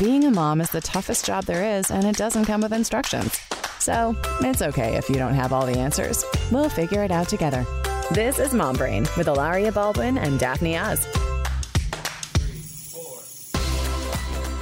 being a mom is the toughest job there is, and it doesn't come with instructions. So it's okay if you don't have all the answers. We'll figure it out together. This is Mom Brain with Hilaria Baldwin and Daphne Oz.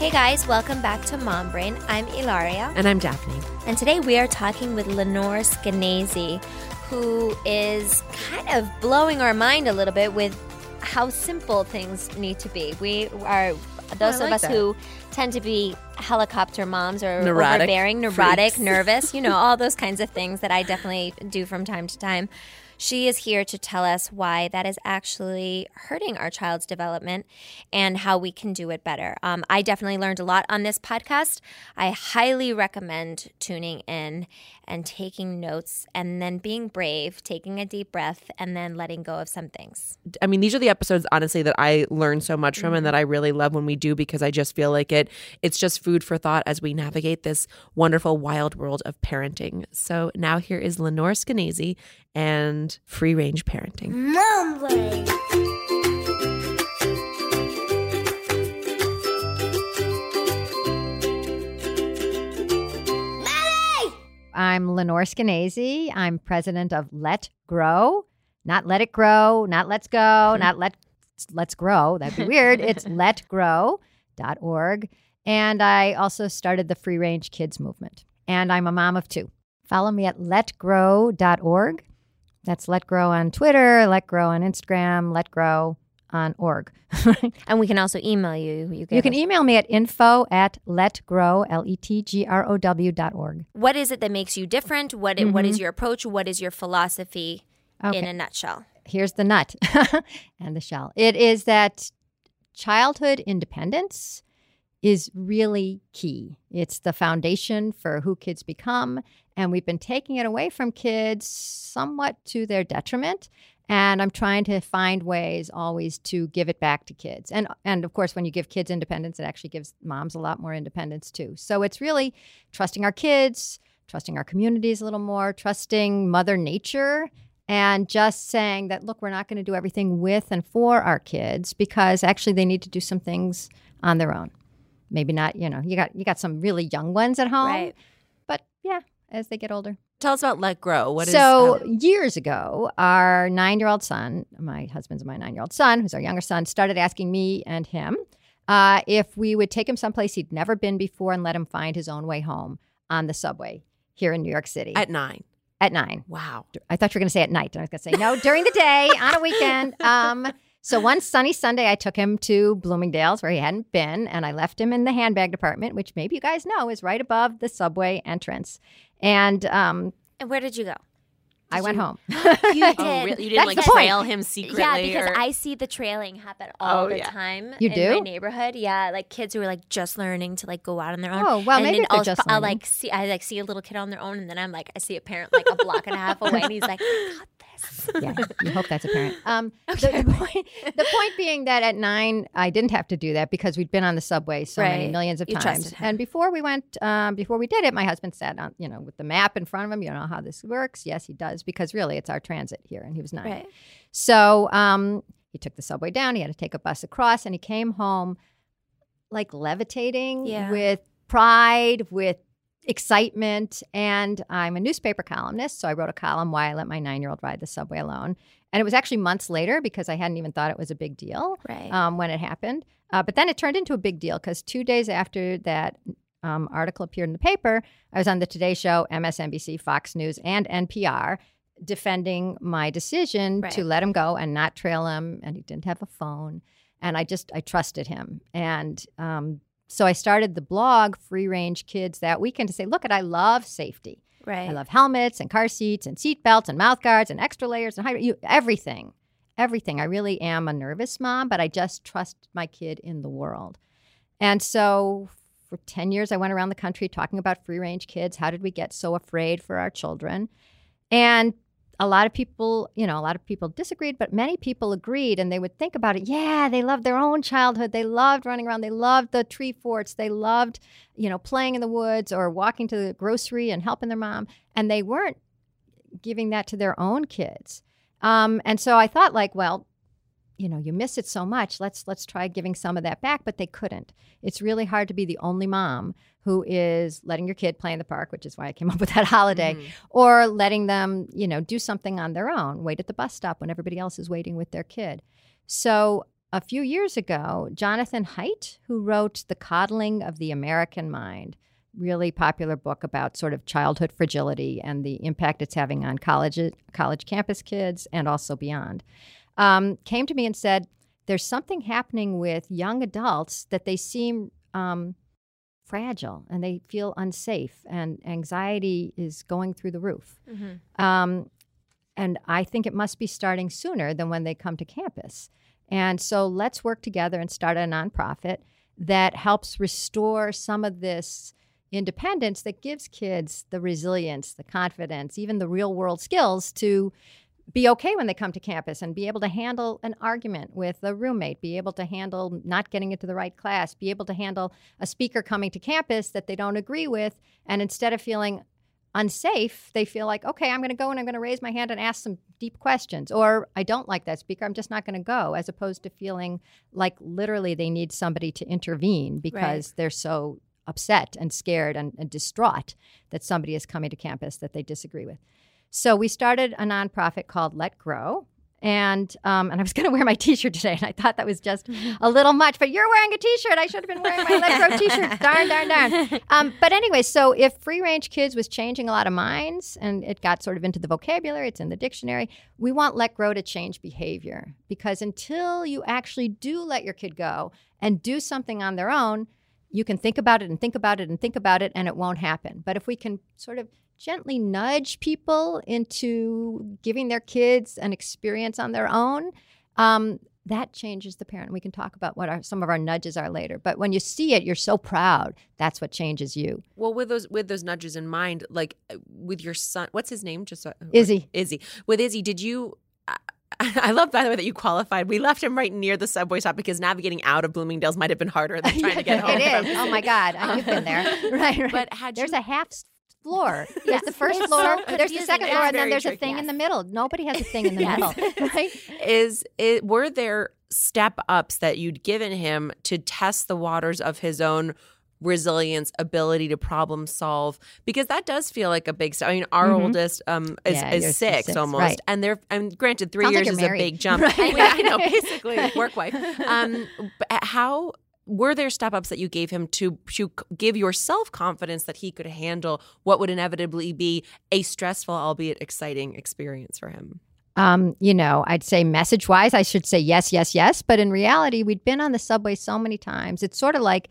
Hey guys, welcome back to Mom Brain. I'm Hilaria. And I'm Daphne. And today we are talking with Lenore Skenazy, who is kind of blowing our mind a little bit with how simple things need to be. We are those like of us that. who tend to be helicopter moms or Neurotic overbearing, neurotic, freaks. nervous, you know, all those kinds of things that I definitely do from time to time. She is here to tell us why that is actually hurting our child's development and how we can do it better. Um, I definitely learned a lot on this podcast. I highly recommend tuning in and taking notes and then being brave, taking a deep breath, and then letting go of some things. I mean, these are the episodes, honestly, that I learn so much from and that mm-hmm. I really love when we do because I just feel like it. It's just food for thought as we navigate this wonderful, wild world of parenting. So now here is Lenore Skenazy and free range parenting. Mom I'm Lenore Skenazy. I'm president of Let Grow, not Let It Grow, not Let's Go, not Let Let's Grow. That'd be weird. it's letgrow.org. And I also started the Free Range Kids movement. And I'm a mom of two. Follow me at letgrow.org. That's Let Grow on Twitter, Let Grow on Instagram, Let Grow on org. And we can also email you. You, you can us- email me at info at letgrow, L-E-T-G-R-O-W dot org. What is it that makes you different? What i- what is mm-hmm. your approach? What is your philosophy Okay. in a nutshell? here's the nut and the shell. It is that childhood independence is really key. It's the foundation for who kids become. And we've been taking it away from kids somewhat to their detriment. And I'm trying to find ways always to give it back to kids. And and of course, when you give kids independence, it actually gives moms a lot more independence too. So it's really trusting our kids, trusting our communities a little more, trusting Mother Nature and just saying that look we're not going to do everything with and for our kids because actually they need to do some things on their own maybe not you know you got you got some really young ones at home Right. but yeah as they get older Tell us about Let Grow. What is so uh, years ago our nine-year-old son my husband's my nine-year-old son who's our younger son started asking me and him uh, if we would take him someplace he'd never been before and let him find his own way home on the subway here in new york city at nine? at nine Wow. I thought you were going to say at night. And I was going to say, no, during the day, on a weekend. Um, so one sunny Sunday, I took him to Bloomingdale's where he hadn't been, and I left him in the handbag department, which maybe you guys know is right above the subway entrance. And um, And where did you go? I went you- home. You did. Oh, really? You didn't That's like trail him secretly? Yeah, because or- I see the trailing happen all Oh, the yeah. time You in do? my neighborhood. Yeah, like kids who are like just learning to like go out on their own. Oh, well, and maybe then they're I'll, just I'll like see I like see a little kid on their own, and then I'm like I see a parent like a block and a half away, and he's like, "Got this." yeah, you hope that's apparent. Um, the, the point, the point being that at nine, I didn't have to do that because we'd been on the subway so many millions of You times. And before we went, um, before we did it, my husband sat on, you know, with the map in front of him. You know how this works? Yes, he does because really, it's our transit here, and he was nine. Right. So um, he took the subway down. He had to take a bus across, and he came home like levitating Yeah. with pride, with excitement. And I'm a newspaper columnist, so I wrote a column why I let my nine year old ride the subway alone. And it was actually months later because I hadn't even thought it was a big deal Right. um, when it happened. Uh, but then it turned into a big deal because two days after that um, article appeared in the paper, I was on the Today Show, MSNBC, Fox News, and NPR defending my decision Right. to let him go and not trail him. And he didn't have a phone. And I just, I trusted him. And um, so I started the blog Free Range Kids that weekend to say, look, at I love safety. right. I love helmets and car seats and seat belts and mouth guards and extra layers and high, you, everything, everything. I really am a nervous mom, but I just trust my kid in the world. And so for 10 years, I went around the country talking about free range kids. How did we get so afraid for our children? And a lot of people, you know, a lot of people disagreed, but many people agreed and they would think about it. Yeah, they loved their own childhood. They loved running around. They loved the tree forts. They loved, you know, playing in the woods or walking to the grocery and helping their mom. And they weren't giving that to their own kids. Um, and so I thought, like, well, you know, you miss it so much. Let's let's try giving some of that back, but they couldn't. It's really hard to be the only mom who is letting your kid play in the park, which is why I came up with that holiday, Mm. or letting them, you know, do something on their own, wait at the bus stop when everybody else is waiting with their kid. So a few years ago, Jonathan Haidt, who wrote The Coddling of the American Mind, really popular book about sort of childhood fragility and the impact it's having on college college campus kids and also beyond, um, came to me and said, "There's something happening with young adults that they seem." Um, fragile and they feel unsafe and anxiety is going through the roof um, and i think it must be starting sooner than when they come to campus and so let's work together and start a nonprofit that helps restore some of this independence that gives kids the resilience, the confidence, even the real world skills to be okay when they come to campus and be able to handle an argument with a roommate, be able to handle not getting into the right class, be able to handle a speaker coming to campus that they don't agree with. And instead of feeling unsafe, they feel like, okay, I'm going to go and I'm going to raise my hand and ask some deep questions. Or I don't like that speaker, I'm just not going to go, as opposed to feeling like literally they need somebody to intervene because they're so upset and scared and, and distraught that somebody is coming to campus that they disagree with. So we started a nonprofit called Let Grow. And um, and I was going to wear my T-shirt today, and I thought that was just a little much. But you're wearing a T-shirt. I should have been wearing my Let Grow T-shirt. darn, darn, darn. Um, but anyway, so if free range kids was changing a lot of minds, and it got sort of into the vocabulary, it's in the dictionary. We want Let Grow to change behavior because until you actually do let your kid go and do something on their own, you can think about it and think about it and think about it, and it won't happen. But if we can sort of gently nudge people into giving their kids an experience on their own, um, that changes the parent. We can talk about what our, some of our nudges are later. But when you see it, you're so proud. That's what changes you. Well, with those with those nudges in mind, like uh, with your son, what's his name? Just so, Izzy. Izzy. With Izzy, did you? I- I love, by the way, that you qualified. We left him right near the subway stop because navigating out of Bloomingdale's might have been harder than trying to get home. it is. Oh my God, I've been there. Right, right. But had there's you- a half floor. Yes. There's the first It's floor. so there's the second floor, and then there's a tricky. thing in the middle. Nobody has a thing in the Yes. middle. Right? is it were there step ups that you'd given him to test the waters of his own resilience ability to problem solve because that does feel like a big step. I mean, our Mhm. oldest um is, Yeah, is six, six, almost, right. and they're and granted three Sounds years you're is married. a big jump. Right. Yeah, I know, basically work wife. Um, but how were there step ups that you gave him to to give yourself confidence that he could handle what would inevitably be a stressful, albeit exciting experience for him? Um, you know, I'd say message wise, I should say yes, yes, yes. But in reality, we'd been on the subway so many times. It's sort of like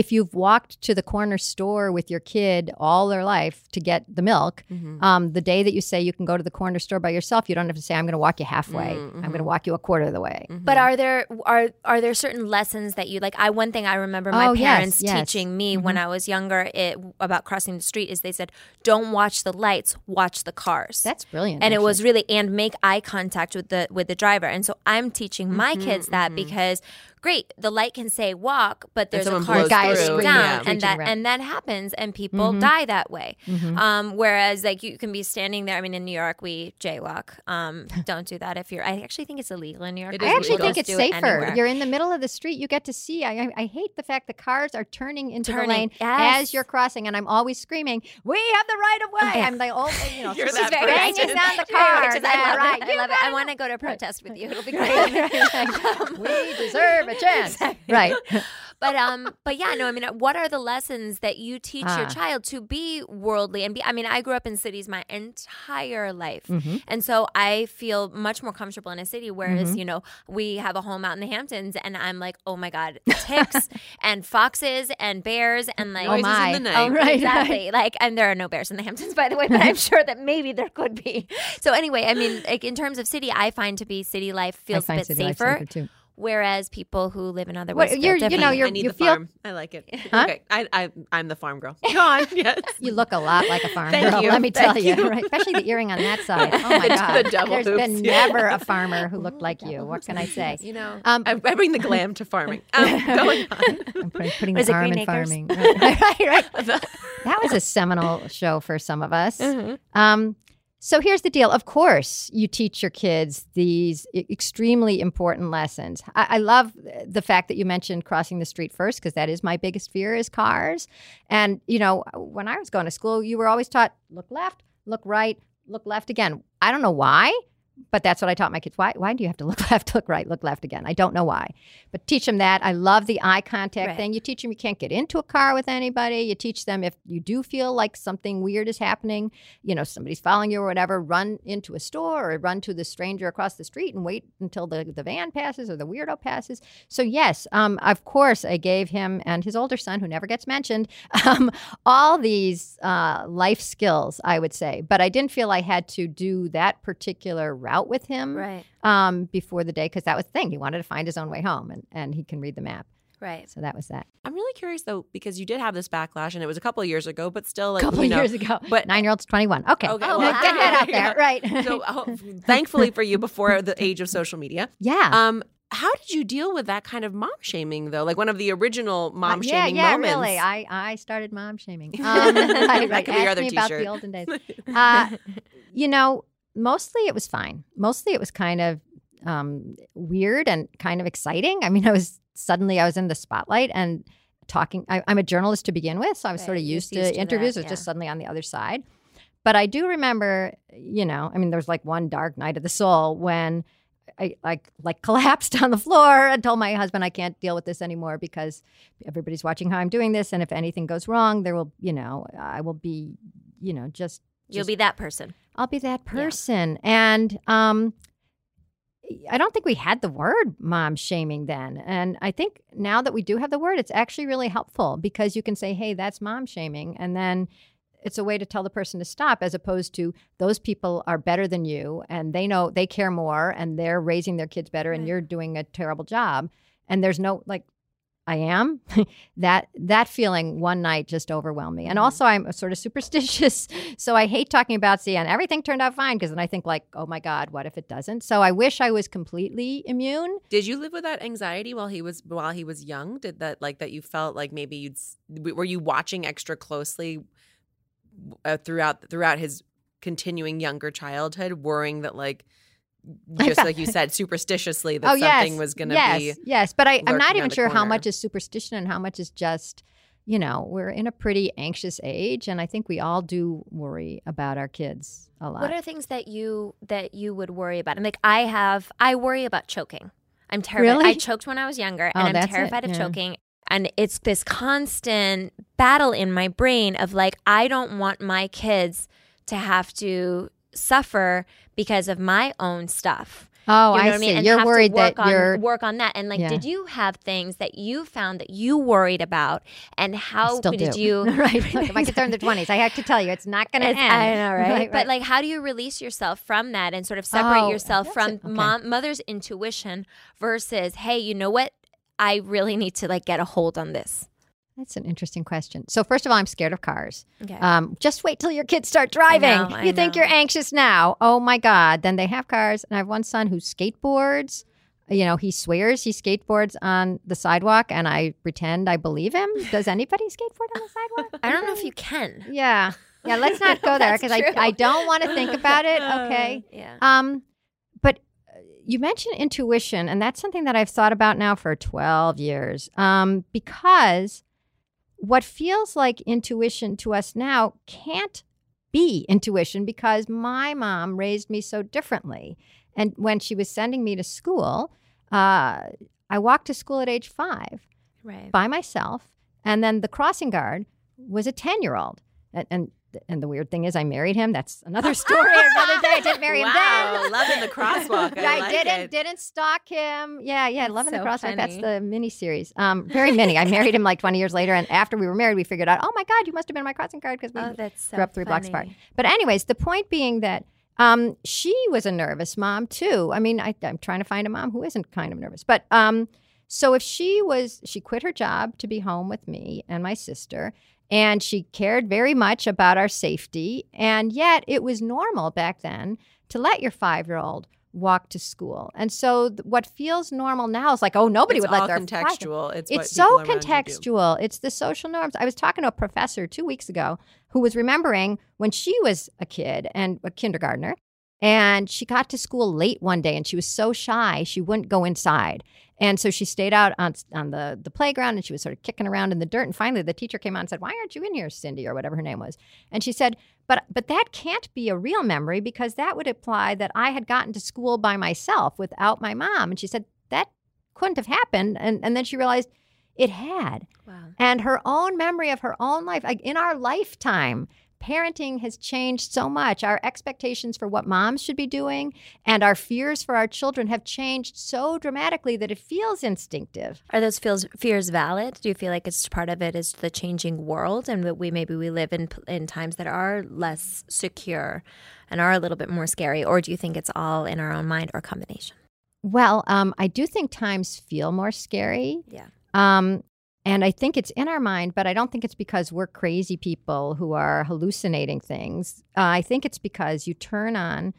if you've walked to the corner store with your kid all their life to get the milk, Mm-hmm. um, the day that you say you can go to the corner store by yourself, you don't have to say, I'm going to walk you halfway. Mm, I'm going to walk you a quarter of the way. But are there are are there certain lessons that you like? I one thing I remember my Oh, yes, parents yes. Mm-hmm. teaching me when I was younger it, about crossing the street is they said, "Don't watch the lights, watch the cars." That's brilliant. and it was really and make eye contact with the with the driver. And so I'm teaching my Mm-hmm, kids that because great, the light can say walk, but there's a car blows Guy is slowing down, yeah. and that and that happens, and people Mm-hmm. die that way. Um, whereas like you can be standing there. I mean, in New York we jaywalk. Um, don't do that if you're. I actually think it's illegal in New York. It I actually illegal. think it's do it safer. You're in the middle of the street. You get to see. I, I, I hate the fact that cars are turning into Turning, the lane yes. as you're crossing, and I'm always screaming, "We have the right of way!" Yeah. I'm like, oh, you know, You're just that very banging person. down the Very car. righteous. I Yeah, love right. it. I love it. I gotta want to go to a protest with you. It'll be great. right, right. we deserve a chance. Right. but um, but yeah, no. I mean, what are the lessons that you teach your Ah. child to be worldly and be? I mean, I grew up in cities my entire life, Mm-hmm. and so I feel much more comfortable in a city. Whereas, you know, we have a home out in the Hamptons, and I'm like, oh my god, ticks and foxes and bears and like. Oh my. in the night. Oh, right. Exactly. Like, and there are no bears in the Hamptons, by the way, but I'm sure that maybe there could be. So anyway, I mean, like in terms of city, I find to be city life I feels a bit city life safer, too. Whereas people who live in other What- ways, feel you're- you know, you're- I need you the feel- farm. I like it. Huh? Okay, I, I I'm the farm girl. Go on. Yes. You look a lot like a farm Thank girl. you. Let me tell you, you. right? Especially the earring on that side. Oh my The god, double there's hoops, been yeah. never a farmer who looked like you. What can I say? You know, Um, I, I bring the glam to farming. Um, going on. I'm putting, putting the it arm in farming. Right, right, right. That was a seminal show for some of us. Mm-hmm. Um, So here's the deal. Of course, you teach your kids these extremely important lessons. I, I love the fact that you mentioned crossing the street first because that is my biggest fear is cars. And you know, when I was going to school, you were always taught look left, look right, look left again. I don't know why, but that's what I taught my kids. Why? Why do you have to look left, look right, look left again? I don't know why, but teach them that. I love the eye contact Right. thing. You teach them you can't get into a car with anybody. You teach them if you do feel like something weird is happening, you know, somebody's following you or whatever, run into a store or run to the stranger across the street and wait until the, the van passes or the weirdo passes. So, yes, um, of course, I gave him and his older son, who never gets mentioned, um, all these uh, life skills, I would say. But I didn't feel I had to do that particular route with him Right. um, before the day because that was the thing. He wanted to find his own way home and, and he can read the map. Right. So that was that. I'm really curious though because you did have this backlash and it was a couple of years ago, but still like A couple you know, years ago. but- nine year old's 21. Okay. Okay, Oh, well, wow. Get that out yeah. there. Right. So uh, thankfully for you, before the age of social media, yeah. um, how did you deal with that kind of mom shaming though? Like one of the original mom Uh, yeah, shaming yeah, moments. really. I, I started mom shaming. Um, right, That could be your other me about t-shirt. the olden days. Uh, you know, mostly it was fine. Mostly it was kind of um, weird and kind of exciting. I mean, I was suddenly I was in the spotlight and talking. I, I'm a journalist to begin with, so I was sort of used, used to to interviews. that, I was just suddenly on the other side. But I do remember, you know, I mean, there was like one dark night of the soul when I like like collapsed on the floor and told my husband I can't deal with this anymore because everybody's watching how I'm doing this, and if anything goes wrong, there will, you know, I will be, you know, just You'll just- be that person. I'll be that person. And um, I don't think we had the word mom shaming then. And I think now that we do have the word, it's actually really helpful because you can say, hey, that's mom shaming. And then it's a way to tell the person to stop as opposed to those people are better than you and they know they care more and they're raising their kids better and you're doing a terrible job. And there's no like, I am that that feeling one night just overwhelmed me. And also I'm sort of superstitious. So I hate talking about see and everything turned out fine because then I think like, oh my God, what if it doesn't? So I wish I was completely immune. Did you live with that anxiety while he was while he was young? Did that like that you felt like maybe you'd were you watching extra closely uh, throughout throughout his continuing younger childhood, worrying that like just felt- like you said superstitiously that oh yes, something was going to yes, be yes. But I, I'm not even the sure how much is superstition and how much is just, you know, we're in a pretty anxious age, and I think we all do worry about our kids a lot. What are things that you that you would worry about? I'm like I have I worry about choking. I'm terrified. Really? I choked when I was younger Oh, and I'm that's it, terrified of yeah. choking. And it's this constant battle in my brain of like I don't want my kids to have to suffer because of my own stuff. oh, You know I I see. mean? And You're worried work that on, you're. work on that. And like, Yeah. did you have things that you found that you worried about, and how did do. you? right? Look, my kids are in their twenties. I have to tell you, it's not going to end. I know, right? Right, But like, how do you release yourself from that and sort of separate Oh, yourself from. Okay. mom, mother's intuition versus, hey, you know what? I really need to like get a hold on this. That's an interesting question. So first of all, I'm scared of cars. Okay. Um, just wait till your kids start driving. know, I you think know. you're anxious now? Oh my God! Then they have cars, and I have one son who skateboards. You know, he swears he skateboards on the sidewalk, and I pretend I believe him. Does anybody skateboard on the sidewalk? I don't know if you can. Yeah, yeah. Let's not go there because I. I don't want to think about it. Okay. Yeah. Um, but uh, you mentioned intuition, and that's something that I've thought about now for 12 years. Um, because what feels like intuition to us now can't be intuition because my mom raised me so differently. And when she was sending me to school, uh, I walked to school at age five Right. by myself, and then the crossing guard was a 10 year old. And, and and the weird thing is, I married him. That's another story, another day. I didn't marry him wow, then. loving the crosswalk. I, I, like didn't it. didn't stalk him. Yeah, yeah, loving the so crosswalk. That's the mini series. Um, very mini. I married him like 20 years later, and after we were married, we figured out, oh my God, you must have been my crossing guard because we Oh, so grew up three blocks apart. But anyways, the point being that um, she was a nervous mom too. I mean, I, I'm trying to find a mom who isn't kind of nervous. But um, so if she was, she quit her job to be home with me and my sister, and she cared very much about our safety. And yet, it was normal back then to let your five year old walk to school. And so th- what feels normal now is like, oh, nobody it's would let their contextual. It's, it's so people around you do. contextual. It's the social norms. I was talking to a professor two weeks ago who was remembering when she was a kid and a kindergartner, and she got to school late one day and she was so shy she wouldn't go inside. And so she stayed out on, on the, the playground and she was sort of kicking around in the dirt. And finally, the teacher came out and said, Why aren't you in here, Cindy, or whatever her name was? And she said, but, but that can't be a real memory because that would imply that I had gotten to school by myself without my mom. And she said, That couldn't have happened. And, and then she realized it had. Wow. And her own memory of her own life, like in our lifetime, parenting has changed so much. Our expectations for what moms should be doing and our fears for our children have changed so dramatically that it feels instinctive. Are those feels, fears valid? Do you feel like it's part of it is the changing world, and that we maybe we live in in times that are less secure and are a little bit more scary, or do you think it's all in our own mind or combination? Well, um, I do think times feel more scary. Yeah. Um, and I think it's in our mind, but I don't think it's because we're crazy people who are hallucinating things. Uh, I think it's because you turn on,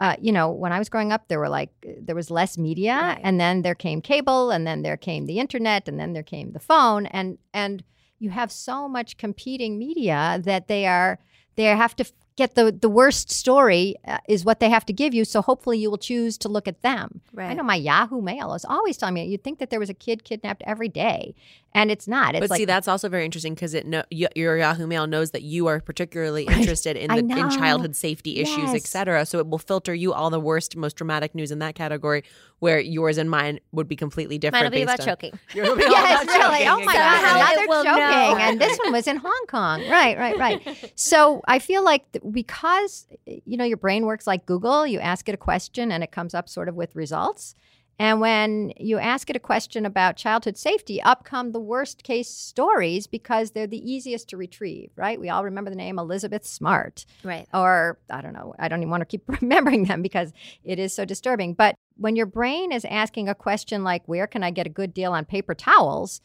uh, you know, when I was growing up, there were like, there was less media, Right. and then there came cable, and then there came the internet, and then there came the phone. And, and you have so much competing media that they are, they have to get the, the worst story uh, is what they have to give you. So hopefully you will choose to look at them. Right. I know my Yahoo Mail is always telling me you'd think that there was a kid kidnapped every day, and it's not. It's But like see, that's also very interesting because it no, your Yahoo Mail knows that you are particularly interested in the in childhood safety issues, Yes. et cetera. So it will filter you all the worst, most dramatic news in that category, where yours and mine would be completely different. Mine will be about on- choking. Be yes, about really. choking, Oh my exactly. Somehow God, it another choking, know. and this one was in Hong Kong. Right, right, right. so I feel like th- because eh, you know your brain works like Google, you ask it a question and it comes up sort of with results. And when you ask it a question about childhood safety, up come the worst case stories because they're the easiest to retrieve, right? We all remember the name Elizabeth Smart Right. or I don't know, I don't even want to keep remembering them because it is so disturbing. But when your brain is asking a question like, where can I get a good deal on paper towels?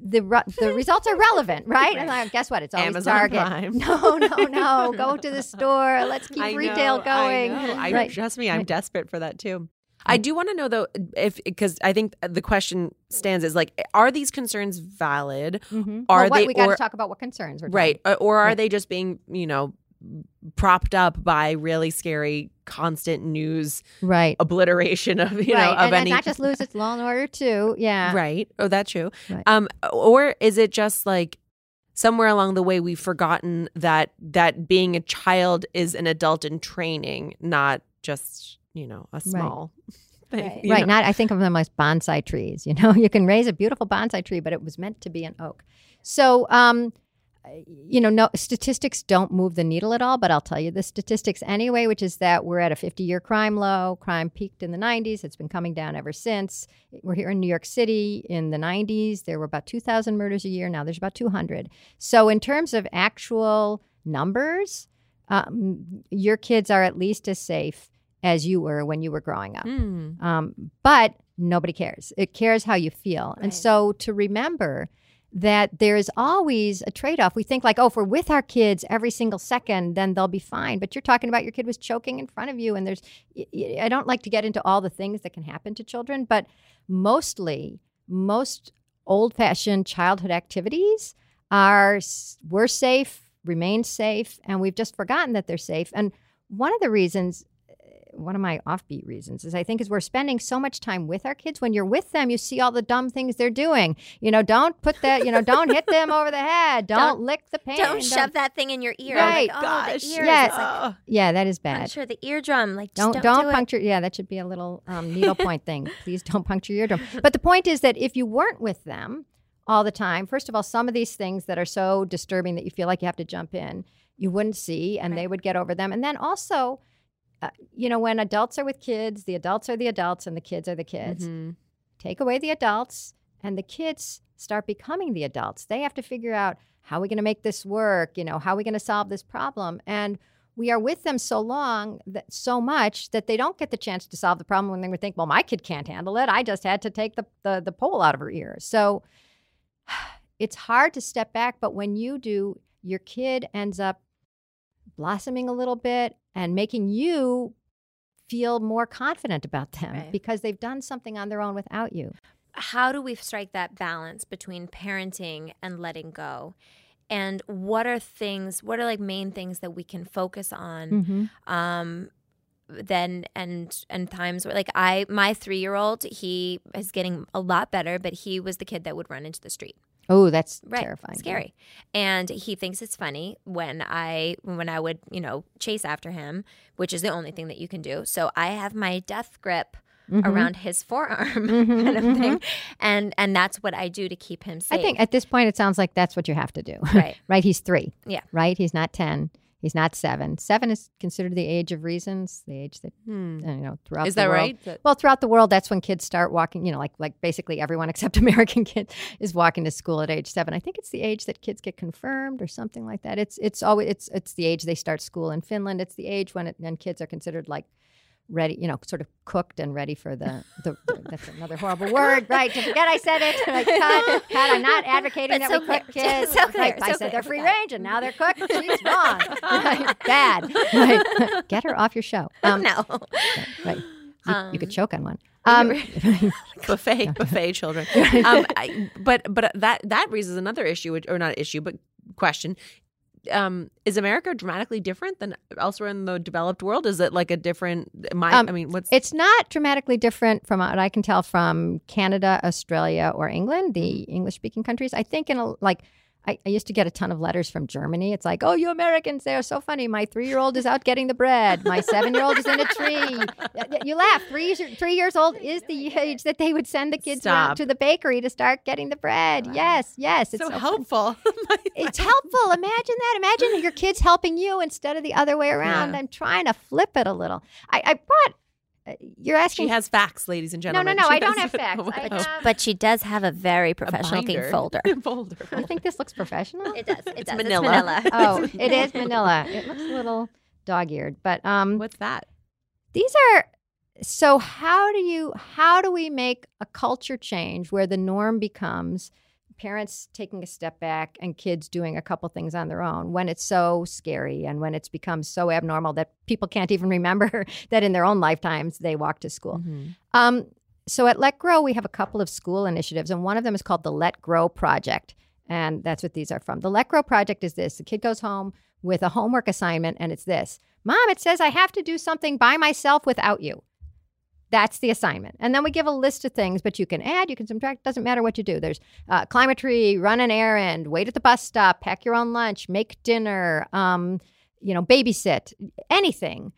The, re- the results are relevant, right? And like, guess what? It's always Amazon Target. Prime. No, no, no. Go to the store. Let's keep I retail know, going. I, know. I Right. trust me, I'm Right. desperate for that too. I do want to know though, if because I think the question stands is like, are these concerns valid? Mhm. Are well, what, they we got to talk about what concerns we're right, or, or are Yeah. they just being you know propped up by really scary constant news. Right. obliteration of you right. know of and, and any not just lose its law and order too. Yeah. right oh that's true Right. um or is it just like somewhere along the way we've forgotten that that being a child is an adult in training not just you know a small thing Right. right. Not I think of them as bonsai trees. You know, you can raise a beautiful bonsai tree, but it was meant to be an oak. So, um, you know, no statistics don't move the needle at all. But I'll tell you the statistics anyway, which is that we're at a 50-year crime low. Crime peaked in the 90s. It's been coming down ever since. We're here in New York City in the 90s. There were about 2,000 murders a year. Now there's about 200. So, in terms of actual numbers, um, your kids are at least as safe as you were when you were growing up. Hmm. Um, but nobody cares. It cares how you feel. And so to remember that there is always a trade off. We think, like, oh, if we're with our kids every single second, then they'll be fine. But you're talking about your kid was choking in front of you. And there's, I don't like to get into all the things that can happen to children, but mostly, most old fashioned childhood activities are, we're safe, remain safe, and we've just forgotten that they're safe. And one of the reasons one of my offbeat reasons is I think is we're spending so much time with our kids. When you're with them, you see all the dumb things they're doing. You know, don't put that. You know, don't hit them over the head. Don't, Don't- lick the pain. Don't shove that thing in your ear. Right. Like, oh, gosh. Yeah. Like. Yeah, that is bad. sure the eardrum. Like, Don't don't, don't, do it. puncture. Yeah, that should be a little um, needle point thing. Please don't puncture your eardrum. But the point is that if you weren't with them all the time, first of all, some of these things that are so disturbing that you feel like you have to jump in, you wouldn't see, and they would get over them. And then also, uh, you know, when adults are with kids, the adults are the adults, and the kids are the kids. Mhm. take away the adults and the kids start becoming the adults. They have to figure out how are we going to make this work? You know how are we going to solve this problem? And we are with them so long that so much that they don't get the chance to solve the problem when they would think well my kid can't handle it. I just had to take the, the, the pole out of her ear. So it's hard to step back but when you do your kid ends up blossoming a little bit and making you feel more confident about them Right. because they've done something on their own without you. how do we strike that balance between parenting and letting go? And what are things, what are like main things that we can focus on? Mm-hmm. Um, then and and times where like I my three year old he is getting a lot better, but he was the kid that would run into the street. Oh, that's Right, terrifying. scary, and he thinks it's funny when I when I would you know chase after him, which is the only thing that you can do. So I have my death grip Mhm. around his forearm Mhm, kind of mhm. thing and and that's what i do to keep him safe I think at this point it sounds like that's what you have to do. right right? He's three. Yeah. Right? He's not 10. He's not seven. Seven is considered the age of reasons, the age that, Hmm. you know, throughout Is the that world. right? That- Well, throughout the world, that's when kids start walking. You know, like like basically everyone except American kids is walking to school at age seven. I think it's the age that kids get confirmed or something like that. It's it's always it's it's the age they start school in Finland. It's the age when it, when kids are considered like ready, you know, sort of cooked and ready for the the. that's another horrible word, right? To forget I said it. Like, cut, cut. I'm not advocating But that so we cook kids. So clear, Right, I said clear. they're free range and now they're cooked. She's wrong. Right, Bad. Right. Get her off your show. Um, no Right. You, you could Um, choke on one. Um, buffet buffet children um, I, but but that that raises another issue or not issue but question um is america dramatically different than elsewhere in the developed world is it like a different my Um, i mean what's It's not dramatically different from what I can tell from Canada, Australia, or England, the English speaking countries. I think in a like I, I used to get a ton of letters from Germany. It's like, oh, you Americans, they are so funny. My three year old is out getting the bread. My seven year old is in a tree. You laugh. Three years, three years old is the age that they would send the kids Stop. to the bakery to start getting the bread. Yes, yes. It's so, fun. helpful It's helpful. Imagine that. Imagine your kids helping you instead of the other way around. Yeah. I'm trying to flip it a little. I, I brought. Uh, You're asking. she has facts ladies and gentlemen no, no. She I don't have facts. I have. but she does have a very a professional looking binder. folder folder you think this looks professional? it does it does manila. it's manila oh, it is Manila. It looks a little dog-eared, but um, what's that these are. So how do you? How do we make a culture change where the norm becomes parents taking a step back and kids doing a couple things on their own when it's so scary and when it's become so abnormal that people can't even remember that in their own lifetimes they walked to school. Mhm. Um, so at Let Grow, we have a couple of school initiatives, and one of them is called the Let Grow Project. And that's what these are from. The Let Grow Project is this the kid goes home with a homework assignment, and it's this Mom, it says I have to do something by myself without you. That's the assignment. And then we give a list of things, but you can add, you can subtract, doesn't matter what you do. There's uh, climb a tree, run an errand, wait at the bus stop, pack your own lunch, make dinner, um, you know, babysit, anything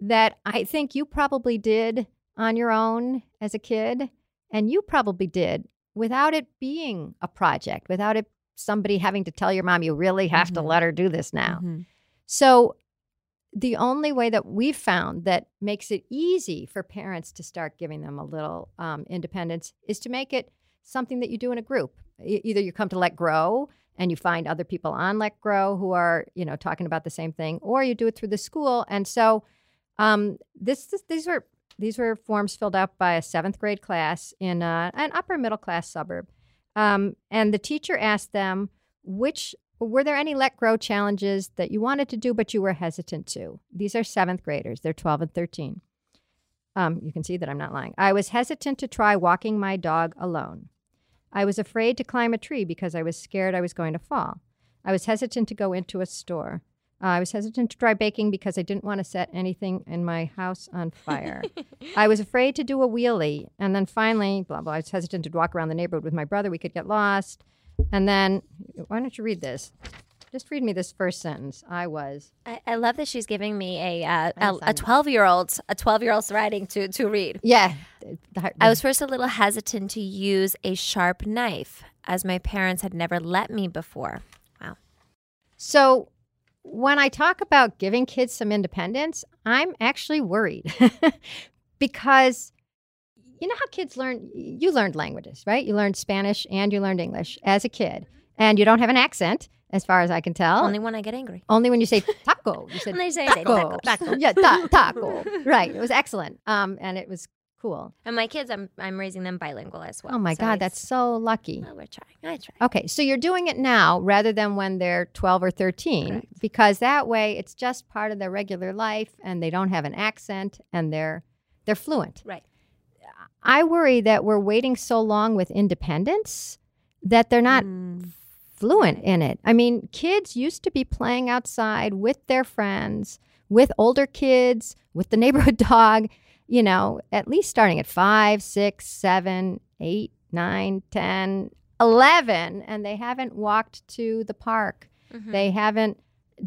that I think you probably did on your own as a kid. And you probably did without it being a project, without it somebody having to tell your mom, you really have to Mhm. let her do this now. Mhm. So the only way that we've found that makes it easy for parents to start giving them a little um, independence is to make it something that you do in a group. E- either you come to Let Grow and you find other people on Let Grow who are, you know, talking about the same thing, or you do it through the school. And so um, this, this these were these were forms filled out by a seventh grade class in uh, an upper middle class suburb, um, and the teacher asked them which were there any let grow challenges that you wanted to do but you were hesitant to. These are seventh graders; they're twelve and thirteen. Um, you can see that I'm not lying. I was hesitant to try walking my dog alone. I was afraid to climb a tree because I was scared I was going to fall. I was hesitant to go into a store. Uh, I was hesitant to try baking because I didn't want to set anything in my house on fire. I was afraid to do a wheelie. And then finally, blah, blah, I was hesitant to walk around the neighborhood with my brother. We could get lost. And then, why don't you read this? Just read me this first sentence. I was. I, I love that she's giving me a uh, a assignment. twelve year old a twelve year old's writing to to read. Yeah. I was first a little hesitant to use a sharp knife, as my parents had never let me before. Wow. So when I talk about giving kids some independence, I'm actually worried because you know how kids learn you learned languages, right? You learned Spanish and you learned English as a kid. And you don't have an accent as far as I can tell. Only when I get angry. Only when you say taco. You said When they say- say taco. taco. yeah, ta- taco. Right. It was excellent. Um, and it was cool. And my kids, I'm I'm raising them bilingual as well. oh my So God, that's so lucky. well, we're trying. I try. Okay, so you're doing it now rather than when they're 12 or 13 Correct. because that way it's just part of their regular life and they don't have an accent and they're they're fluent. Right. I worry that we're waiting so long with independence that they're not Mm. fluent in it. I mean, kids used to be playing outside with their friends, with older kids, with the neighborhood dog, you know, at least starting at five, six, seven, eight, nine, ten, eleven, and they haven't walked to the park. Mhm. They haven't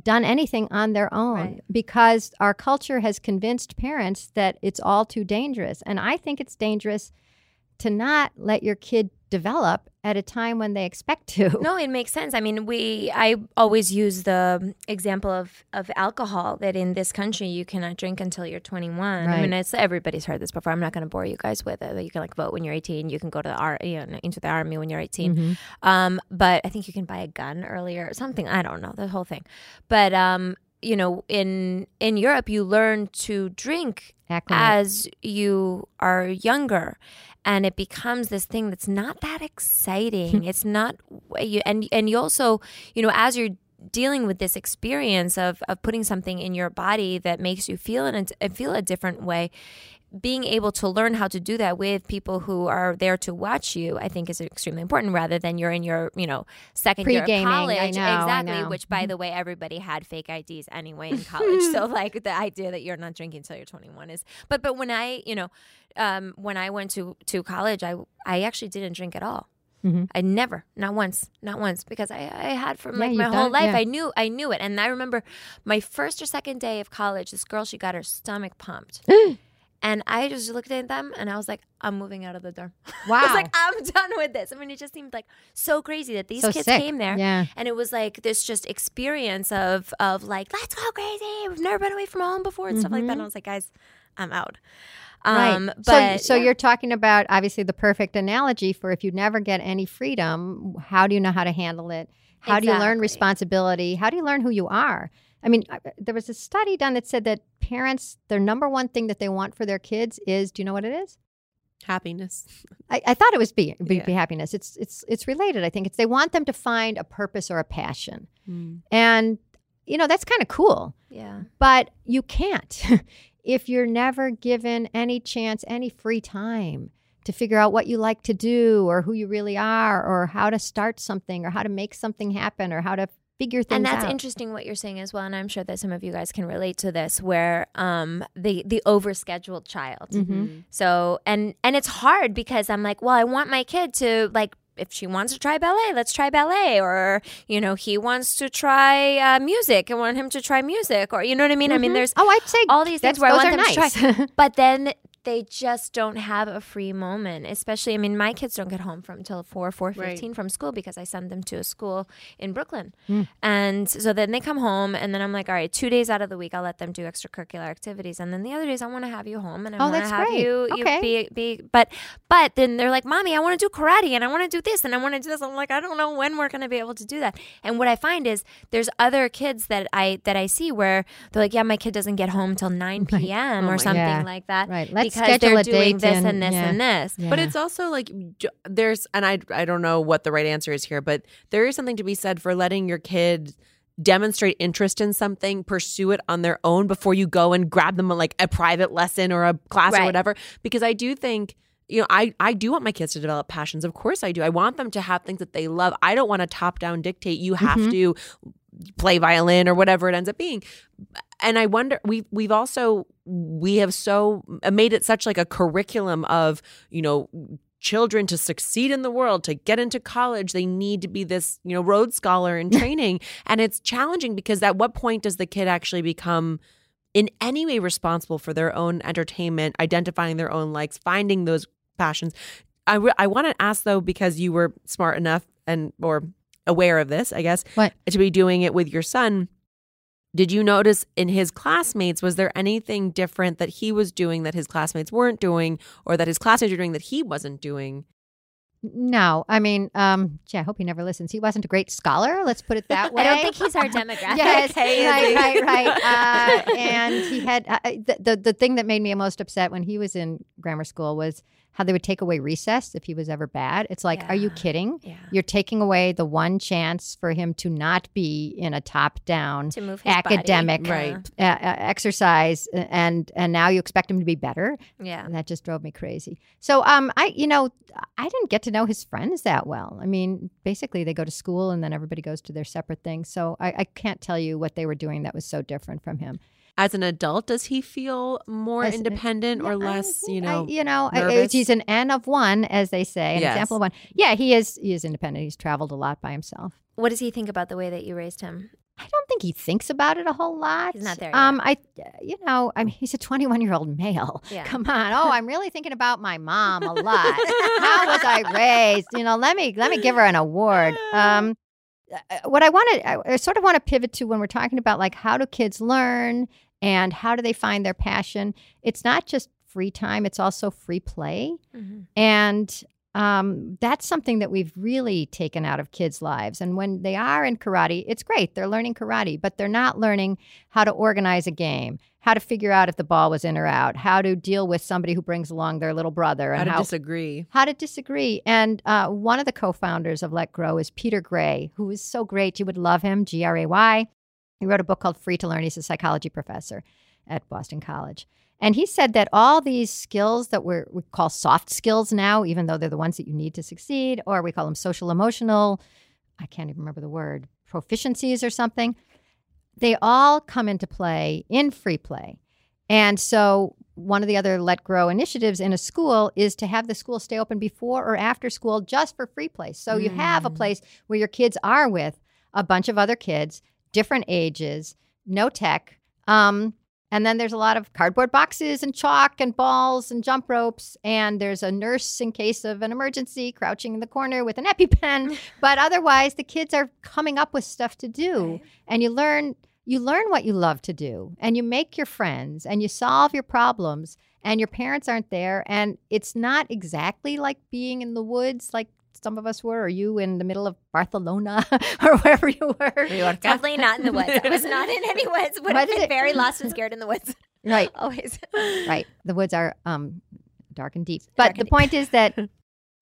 done anything on their own Right. because our culture has convinced parents that it's all too dangerous. And I think it's dangerous to not let your kid develop at a time when they expect to. No, it makes sense. I mean, we I always use the example of of alcohol that in this country you cannot drink until you're 21. I mean, it's everybody's heard this before. I'm not going to bore you guys with it. You can like vote when you're 18. You can go to the ar- you know, into the army when you're 18. Mhm. Um, but I think you can buy a gun earlier or something. I don't know the whole thing. But um, you know, in in Europe, you learn to drink Acclimate. as you are younger and it becomes this thing that's not that exciting it's not you and and you also you know as you're dealing with this experience of of putting something in your body that makes you feel in a, feel a different way being able to learn how to do that with people who are there to watch you, I think is extremely important rather than you're in your, you know, second year of Pre-gaming, I college. know, I exactly. know. Which by the way, everybody had fake IDs anyway in college. so like the idea that you're not drinking until you're 21 is but but when I, you know, um, when I went to to college, I I actually didn't drink at all. Mhm. I never, not once, not once, because I, I had from like my whole life. yeah. I knew, I knew it, and I remember my first or second day of college. This girl, she got her stomach pumped, and I just looked at them, and I was like, I'm moving out of the dorm. Wow. I was like, I'm done with this. I mean, it just seemed like so crazy that these So kids sick. came there, Yeah. and it was like this just experience of of like, let's go crazy. We've never been away from home before and stuff like that. And I was like, guys, I'm out. Um, right. but so, so yeah. you're talking about obviously the perfect analogy for if you never get any freedom, how do you know how to handle it? How do you learn responsibility? How do you learn who you are? I mean, I- there was a study done that said that parents, their number one thing that they want for their kids is, do you know what it is? Happiness. I, I thought it was be, be, Yeah. be happiness. It's it's it's related. I think it's they want them to find a purpose or a passion, mm. and you know that's kind of cool. yeah. But you can't if you're never given any chance, any free time to figure out what you like to do or who you really are or how to start something or how to make something happen or how to figure things out. and that's out. interesting what you're saying as well and i'm sure that some of you guys can relate to this where um the the overscheduled child Mhm. so and and it's hard because i'm like well i want my kid to like if she wants to try ballet let's try ballet or you know he wants to try uh, music i want him to try music or you know what i mean i mean there's Oh, I'd say all these things where I want them to try. But then they just don't have a free moment. Especially, I mean, my kids don't get home from till four, four fifteen from school because I send them to a school in Brooklyn, Hmm. and so then they come home, and then I'm like, all right, two days out of the week I'll let them do extracurricular activities, and then the other days I want to have you home, and I Oh, want to have great. you, you Okay. be be. But but then they're like, mommy, I want to do karate, and I want to do this, and I want to do this. I'm like, I don't know when we're gonna be able to do that. And what I find is there's other kids that I that I see where they're like, yeah, my kid doesn't get home till nine p.m. Oh or my- something Yeah. like that, Right. Let's because schedule they're doing this and- and this yeah. and this. Yeah. But it's also like there's, and I I don't know what the right answer is here, but there is something to be said for letting your kid demonstrate interest in something, pursue it on their own before you go and grab them like a private lesson or a class or whatever. Because I do think. You know, I, I do want my kids to develop passions. Of course I do. I want them to have things that they love. I don't want to top down dictate you have Mhm. to play violin or whatever it ends up being. And I wonder we we've also we have so made it such like a curriculum of, you know, children to succeed in the world, to get into college, they need to be this, you know, Rhodes scholar in training. and it's challenging because at what point does the kid actually become in any way responsible for their own entertainment, identifying their own likes, finding those passions? I, re- I want to ask though, because you were smart enough and or aware of this, I guess, What? to be doing it with your son. Did you notice in his classmates, was there anything different that he was doing that his classmates weren't doing, or that his classmates were doing that he wasn't doing No, I mean, um, gee, I hope he never listens. He wasn't a great scholar. Let's put it that way. I don't think he's our demographic. yes, is right, right, right. Uh, and he had uh, the, the the thing that made me most upset when he was in grammar school was how they would take away recess if he was ever bad. It's like, are you kidding? Yeah. You're taking away the one chance for him to not be in a top down To move body. academic Right. uh, uh, exercise, and and now you expect him to be better. Yeah. And that just drove me crazy. So, um, I, you know, I didn't get to know his friends that well. I mean, basically, they go to school and then everybody goes to their separate things. So, I, I can't tell you what they were doing that was so different from him. As an adult, does he feel more As an- independent or Yeah, I less, you know? I, you know, I- he's an N of one, as they say, an Yes. example of one. Yeah, he is. He is independent. He's traveled a lot by himself. What does he think about the way that you raised him? I don't think he thinks about it a whole lot. He's not there Um, I, you know, I mean, he's a 21 year old male. Yeah. Come on. Oh, I'm really thinking about my mom a lot. How was I raised? You know, let me let me give her an award. Um, uh, what I want to, I, I sort of want to pivot to when we're talking about like how do kids learn and how do they find their passion. It's not just free time; it's also free play. And um, that's something that we've really taken out of kids' lives. And when they are in karate, it's great. They're learning karate, but they're not learning how to organize a game, how to figure out if the ball was in or out, how to deal with somebody who brings along their little brother, and How to how, disagree. how to disagree. And uh, one of the co founders of Let Grow is Peter Gray, who is so great. You would love him, G R A Y. He wrote a book called Free to Learn. He's a psychology professor at Boston College. And he said that all these skills that we're, we call soft skills now, even though they're the ones that you need to succeed, or we call them social emotional, I can't even remember the word, proficiencies or something, they all come into play in free play. And so, one of the other Let Grow initiatives in a school is to have the school stay open before or after school just for free play. So, you have a mm. place where your kids are with a bunch of other kids, different ages, no tech. Um, and then there's a lot of cardboard boxes and chalk and balls and jump ropes. And there's a nurse in case of an emergency crouching in the corner with an EpiPen. but otherwise, the kids are coming up with stuff to do. And you learn you learn what you love to do and you make your friends and you solve your problems and your parents aren't there and it's not exactly like being in the woods like some of us were or you in the middle of Barcelona or wherever you were. Definitely not in the woods. I was not in any woods. Would have been it? very lost and scared in the woods. Right. Always. right. The woods are um, dark and deep. But Dark the and deep. point is that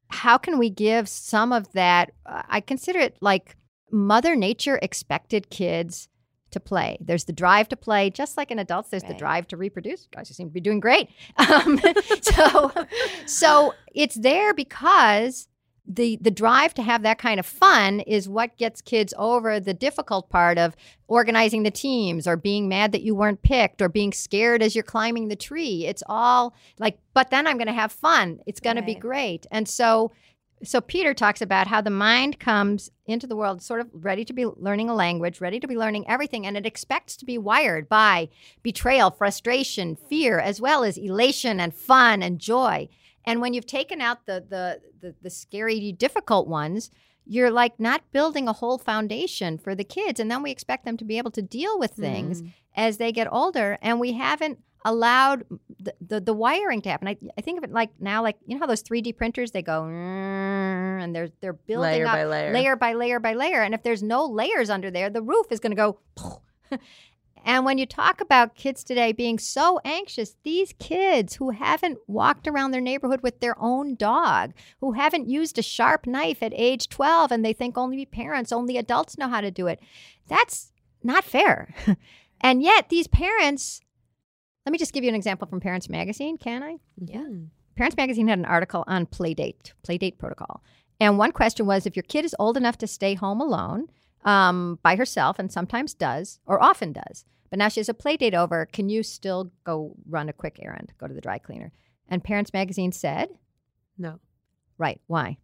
how can we give some of that? Uh, I consider it like Mother Nature expected kids to play. There's the drive to play, just like in adults. There's the drive to reproduce. You guys seem to be doing great. Um, so, so it's there because the the drive to have that kind of fun is what gets kids over the difficult part of organizing the teams or being mad that you weren't picked or being scared as you're climbing the tree. It's all like but then i'm going to have fun. It's going to be great. And so so peter talks about how the mind comes into the world sort of ready to be learning a language ready to be learning everything and it expects to be wired by betrayal frustration fear as well as elation and fun and joy and when you've taken out the the the, the scary, difficult ones, you're like not building a whole foundation for the kids. And then we expect them to be able to deal with things as they get older, and we haven't allowed the, the, the wiring to happen. I, I think of it like now, like you know how those 3D printers they go "Mm," and they're they're building Layer up by layer. layer by layer by layer. And if there's no layers under there, the roof is going to go. And when you talk about kids today being so anxious, these kids who haven't walked around their neighborhood with their own dog, who haven't used a sharp knife at age 12 and they think only parents, only adults know how to do it, that's not fair. and yet, these parents, let me just give you an example from Parents Magazine, can I? Yeah. Parents Magazine had an article on playdate, playdate protocol. And one question was if your kid is old enough to stay home alone um, by herself, and sometimes does, or often does, but now she has a play date over, can you still go run a quick errand, go to the dry cleaner? And Parents Magazine said, No. right, why?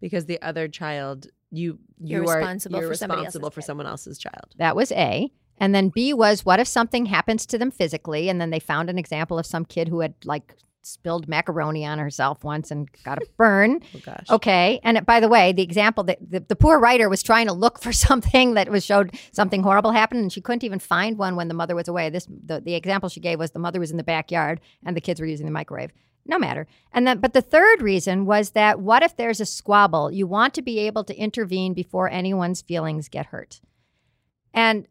Because the other child, you you You're are responsible you're for somebody else's responsible for kid. someone else's child. That was A. And then B was, what if something happens to them physically? And then they found an example of some kid who had like spilled macaroni on herself once and got a burn. Oh gosh. Okay. And by the way, the example that the, the poor writer was trying to look for something that was showed something horrible happened and she couldn't even find one when the mother was away. This the, the example she gave was the mother was in the backyard and the kids were using the microwave. no matter. And then, but the third reason was that what if there's a squabble? You want to be able to intervene before anyone's feelings get hurt. And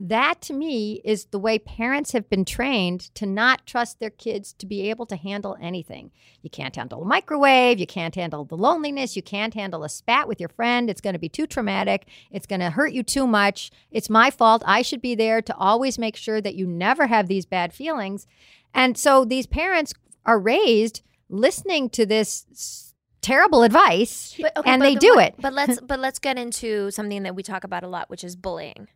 that to me is the way parents have been trained to not trust their kids to be able to handle anything. You can't handle a microwave, you can't handle the loneliness, you can't handle a spat with your friend. It's going to be too traumatic, it's going to hurt you too much. It's my fault. I should be there to always make sure that you never have these bad feelings. And so these parents are raised listening to this terrible advice But- okay, and they the do one- it. But let's but let's get into something that we talk about a lot, which is bullying,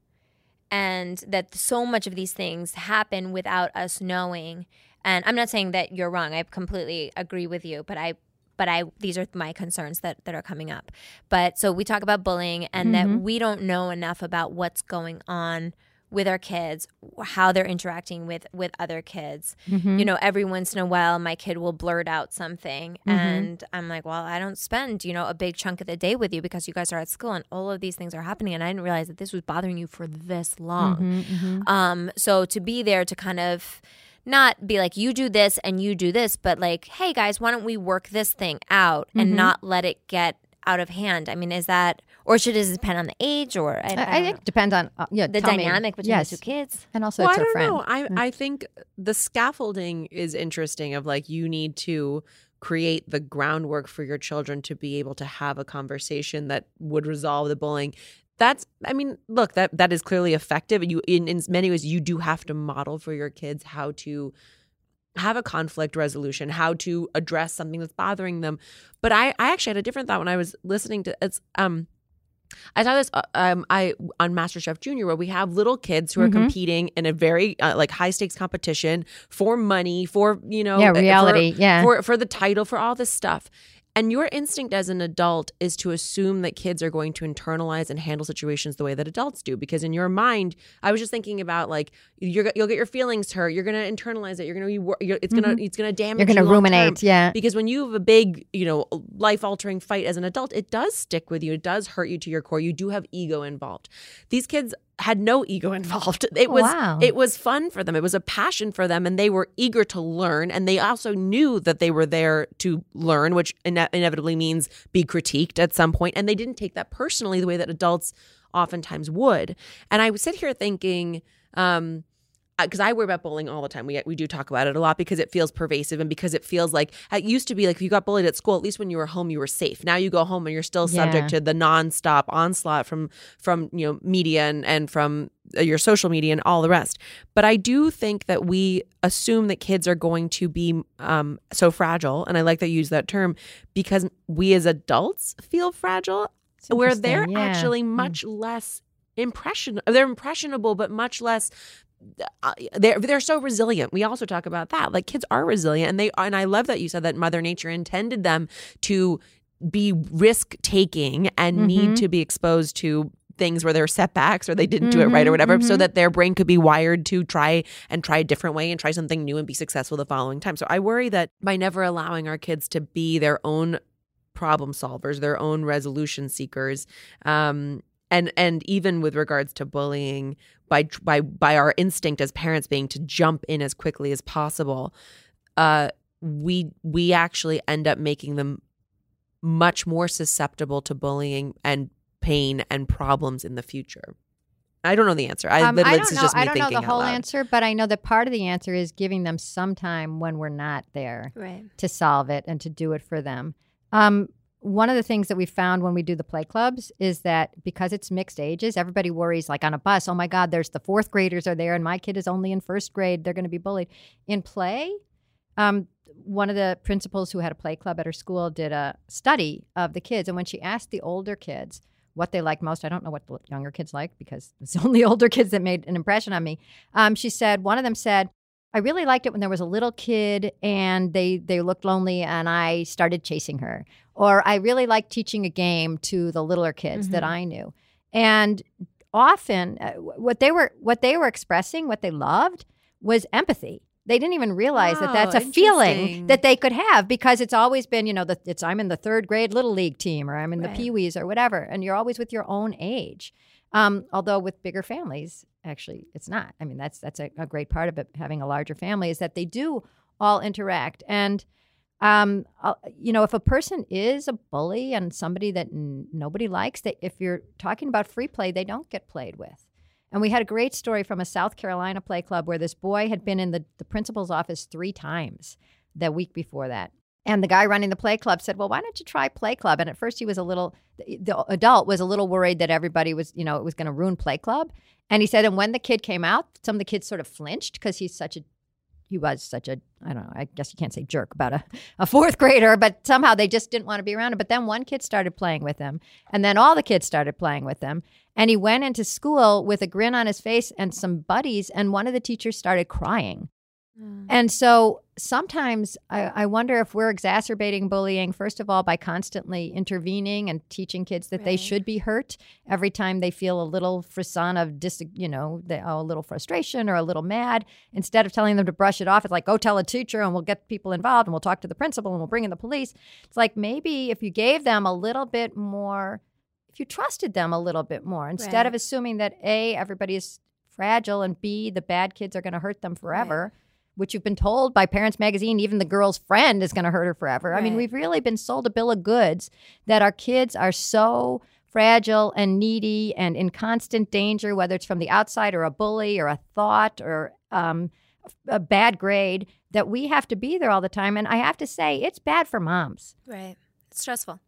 and that so much of these things happen without us knowing. And I'm not saying that you're wrong. I completely agree with you, but I but I these are my concerns that that are coming up. But so we talk about bullying and that mm-hmm. we don't know enough about what's going on with our kids, how they're interacting with with other kids. You mm-hmm. know, every once in a while my kid will blurt out something mm-hmm. and I'm like, "Well, I don't spend, you know, a big chunk of the day with you because you guys are at school and all of these things are happening and I didn't realize that this was bothering you for this long." Mm-hmm, um so to be there to kind of not be like you do this and you do this, but like, hey guys, why don't we work this thing out and not let it get out of hand? I mean, is that or should it depend on the age or I, I I, I think know. it depends on uh, yeah, the tell me. dynamic between yes. the two kids? And also, well, it's I her don't friend. know. I I think the scaffolding is interesting. Of like you need to create the groundwork for your children to be able to have a conversation that would resolve the bullying. That's I mean, look that that is clearly effective. And you in in many ways you do have to model for your kids how to have a conflict resolution, how to address something that's bothering them. But I I actually had a different thought when I was listening to it's um I saw this uh, um I on MasterChef Junior where we have little kids who are Mhm. competing in a very uh, like high stakes competition for money, for you know, yeah, uh, for- reality. yeah. for for the title, for all this stuff. And your instinct as an adult is to assume that kids are going to internalize and handle situations the way that adults do. Because in your mind, I was just thinking about like you're, you'll get your feelings hurt. You're going to internalize it. You're going to be. You're, it's going to. Mm-hmm. It's going to damage. You're going to you ruminate. Yeah. Because when you have a big, you know, life altering fight as an adult, it does stick with you. It does hurt you to your core. You do have ego involved. These kids had no ego involved. It was wow. it was fun for them. It was a passion for them and they were eager to learn and they also knew that they were there to learn, which ine- inevitably means be critiqued at some point and they didn't take that personally the way that adults oftentimes would. And I would sit here thinking um because I worry about bullying all the time. We we do talk about it a lot because it feels pervasive and because it feels like it used to be like if you got bullied at school, at least when you were home, you were safe. Now you go home and you're still subject Yeah. to the nonstop onslaught from from you know media and and from uh, your social media and all the rest. But I do think that we assume that kids are going to be um, so fragile, and I like that you use that term because we as adults feel fragile, where they're yeah. actually Mm. much less impression. They're impressionable, but much less uh, they're they're so resilient. We also talk about that. Like kids are resilient, and they and I love that you said that Mother Nature intended them to be risk taking and need Mhm. to be exposed to things where there are setbacks or they didn't do it right or Mhm, whatever, so mhm. that their brain could be wired to try and try a different way and try something new and be successful the following time. So I worry that by never allowing our kids to be their own problem solvers, their own resolution seekers, um, and and even with regards to bullying, by by by our instinct as parents being to jump in as quickly as possible, uh, we we actually end up making them much more susceptible to bullying and pain and problems in the future. I don't know the answer. I Um, literally I don't is know. just me I don't know the whole loud. answer, but I know that part of the answer is giving them some time when we're not there Right. to solve it and to do it for them. Um, one of the things that we found when we do the play clubs is that because it's mixed ages, everybody worries like on a bus, oh my God, there's the fourth graders are there and my kid is only in first grade. They're going to be bullied. In play, um, one of the principals who had a play club at her school did a study of the kids. And when she asked the older kids what they liked most, I don't know what the younger kids like because it's only older kids that made an impression on me. Um, she said, one of them said, I really liked it when there was a little kid and they they looked lonely and I started chasing her. Or I really liked teaching a game to the littler kids that Mhm. I knew. And often uh, what they were what they were expressing, what they loved was empathy. They didn't even realize that that's a feeling that they could have because it's always been, you know, the, it's I'm in the third grade little league team or I'm in the Right. pee wees or whatever, and you're always with your own age. Um, although with bigger families, actually, it's not. I mean, that's that's a, a great part of it. Having a larger family is that they do all interact. And Um, uh, you know, if a person is a bully and somebody that n- nobody likes, that if you're talking about free play, they don't get played with. And we had a great story from a South Carolina play club where this boy had been in the, the principal's office three times the week before that. And the guy running the play club said, "Well, why don't you try play club?" And at first, he was a little. The adult was a little worried that everybody was, you know, it was going to ruin play club. And he said, and when the kid came out, some of the kids sort of flinched because he's such a he was such a I don't know, I guess you can't say jerk about a, a fourth grader, but somehow they just didn't want to be around him. But then one kid started playing with him, and then all the kids started playing with him. And he went into school with a grin on his face and some buddies, and one of the teachers started crying. Mm. And so sometimes I, I, wonder if we're exacerbating bullying, first of all, by constantly intervening and teaching kids that right. they should be hurt every time they feel a little frisson of, dis, you know, the, oh, a little frustration or a little mad. Instead of telling them to brush it off, it's like, go tell a teacher and we'll get people involved and we'll talk to the principal and we'll bring in the police. It's like maybe if you gave them a little bit more, if you trusted them a little bit more, instead right. of assuming that A, everybody is fragile and B, the bad kids are going to hurt them forever. Right which you've been told by Parents Magazine, even the girl's friend is going to hurt her forever. Right. I mean, we've really been sold a bill of goods that our kids are so fragile and needy and in constant danger, whether it's from the outside or a bully or a thought or um, a bad grade, that we have to be there all the time. And I have to say, it's bad for moms. Right. It's stressful.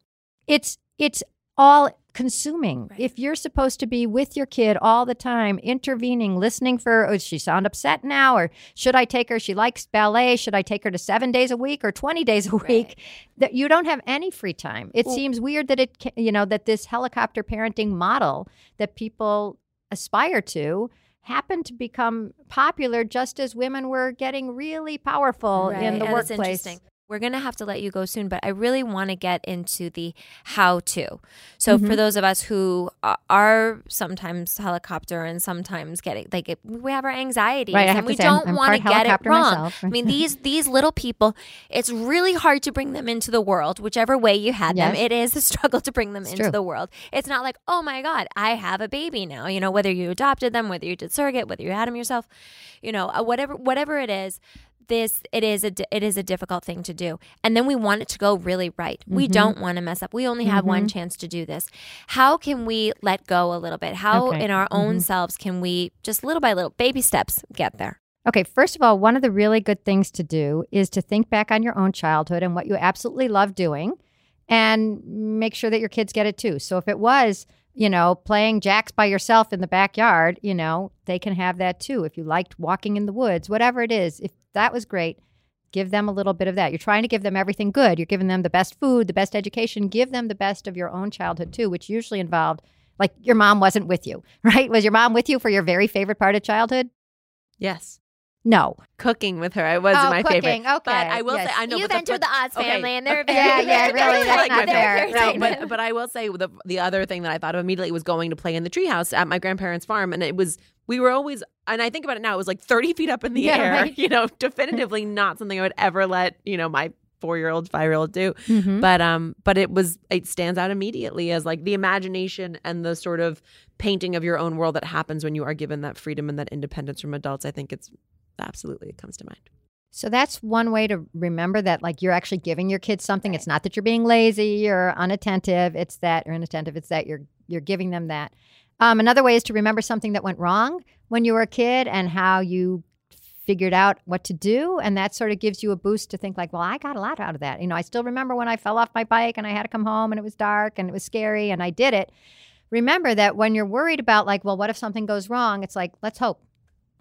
It's it's all consuming. Right. If you're supposed to be with your kid all the time, intervening, listening for, oh, she sound upset now? Or should I take her? She likes ballet. Should I take her to seven days a week or 20 days a week? Right. That you don't have any free time. It well, seems weird that it, you know, that this helicopter parenting model that people aspire to happened to become popular just as women were getting really powerful right. in the and workplace. We're going to have to let you go soon, but I really want to get into the how to. So, mm-hmm. for those of us who are sometimes helicopter and sometimes getting like we have our anxieties right, and we don't want to get it wrong. I mean, these these little people, it's really hard to bring them into the world, whichever way you had yes. them. It is a struggle to bring them it's into true. the world. It's not like, oh my God, I have a baby now. You know, whether you adopted them, whether you did surrogate, whether you had them yourself, you know, uh, whatever whatever it is this it is a it is a difficult thing to do and then we want it to go really right mm-hmm. we don't want to mess up we only have mm-hmm. one chance to do this how can we let go a little bit how okay. in our own mm-hmm. selves can we just little by little baby steps get there Okay, first of all, one of the really good things to do is to think back on your own childhood and what you absolutely love doing and make sure that your kids get it too. So if it was you know, playing jacks by yourself in the backyard, you know, they can have that too. If you liked walking in the woods, whatever it is, if that was great, give them a little bit of that. You're trying to give them everything good. You're giving them the best food, the best education. Give them the best of your own childhood too, which usually involved like your mom wasn't with you, right? Was your mom with you for your very favorite part of childhood? Yes. No. Cooking with her, I was oh, my cooking. favorite. Okay. But I will yes. say, I know. You've entered the, the Oz family, okay. and they're very, yeah, yeah, really, that's like not fair. Right. but, but I will say the the other thing that I thought of immediately was going to play in the treehouse at my grandparents' farm, and it was we were always, and I think about it now, it was like thirty feet up in the yeah, air. Right. You know, definitively not something I would ever let you know my four year old, five year old do. Mm-hmm. But um, but it was it stands out immediately as like the imagination and the sort of painting of your own world that happens when you are given that freedom and that independence from adults. I think it's absolutely it comes to mind. So that's one way to remember that like you're actually giving your kids something. It's not that you're being lazy or unattentive. It's that or inattentive. It's that you're you're giving them that. Um, another way is to remember something that went wrong when you were a kid and how you figured out what to do and that sort of gives you a boost to think like well i got a lot out of that you know i still remember when i fell off my bike and i had to come home and it was dark and it was scary and i did it remember that when you're worried about like well what if something goes wrong it's like let's hope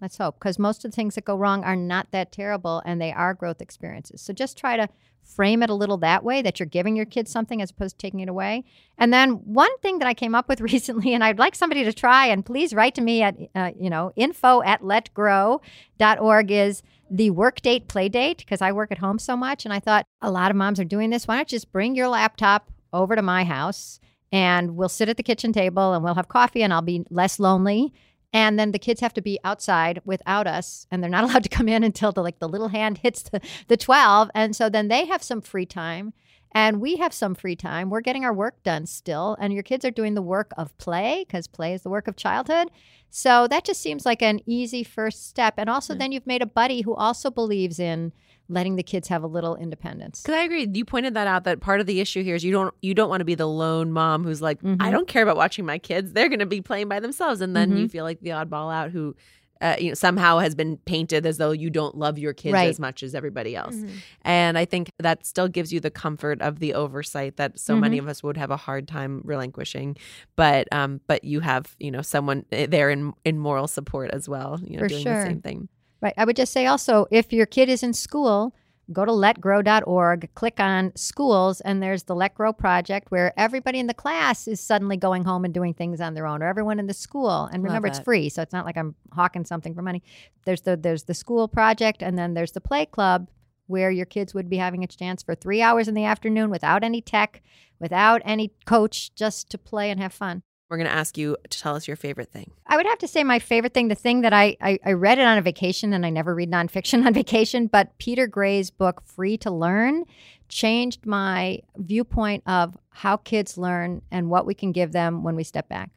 Let's hope, because most of the things that go wrong are not that terrible and they are growth experiences. So just try to frame it a little that way that you're giving your kids something as opposed to taking it away. And then one thing that I came up with recently, and I'd like somebody to try, and please write to me at, uh, you know, info at letgrow.org is the work date play date, because I work at home so much. And I thought a lot of moms are doing this. Why don't you just bring your laptop over to my house and we'll sit at the kitchen table and we'll have coffee and I'll be less lonely and then the kids have to be outside without us and they're not allowed to come in until the like the little hand hits the, the 12 and so then they have some free time And we have some free time. We're getting our work done still, and your kids are doing the work of play because play is the work of childhood. So that just seems like an easy first step. And also, hmm. then you've made a buddy who also believes in letting the kids have a little independence. Because I agree. You pointed that out that part of the issue here is you don't you don't want to be the lone mom who's like, Mhm. I don't care about watching my kids. They're going to be playing by themselves, and then you Mhm. feel like the oddball out who. Uh, you know, somehow has been painted as though you don't love your kids Right. as much as everybody else, Mhm. and I think that still gives you the comfort of the oversight that so many of us would have a hard time relinquishing. But um, but you have you know someone eh, there in in moral support as well. You know, For doing sure. the same thing. Right. I would just say also if your kid is in school, go to letgrow.org, click on schools, and there's the Let Grow project where everybody in the class is suddenly going home and doing things on their own, or everyone in the school. And remember, it's free, so it's not like I'm hawking something for money. There's the there's the school project, and then there's the play club where your kids would be having a chance for three hours in the afternoon without any tech, without any coach, just to play and have fun. We're going to ask you to tell us your favorite thing. I would have to say my favorite thing, the thing that I, I, I read it on a vacation and I never read nonfiction on vacation, but Peter Gray's book, Free to Learn, changed my viewpoint of how kids learn and what we can give them when we step back.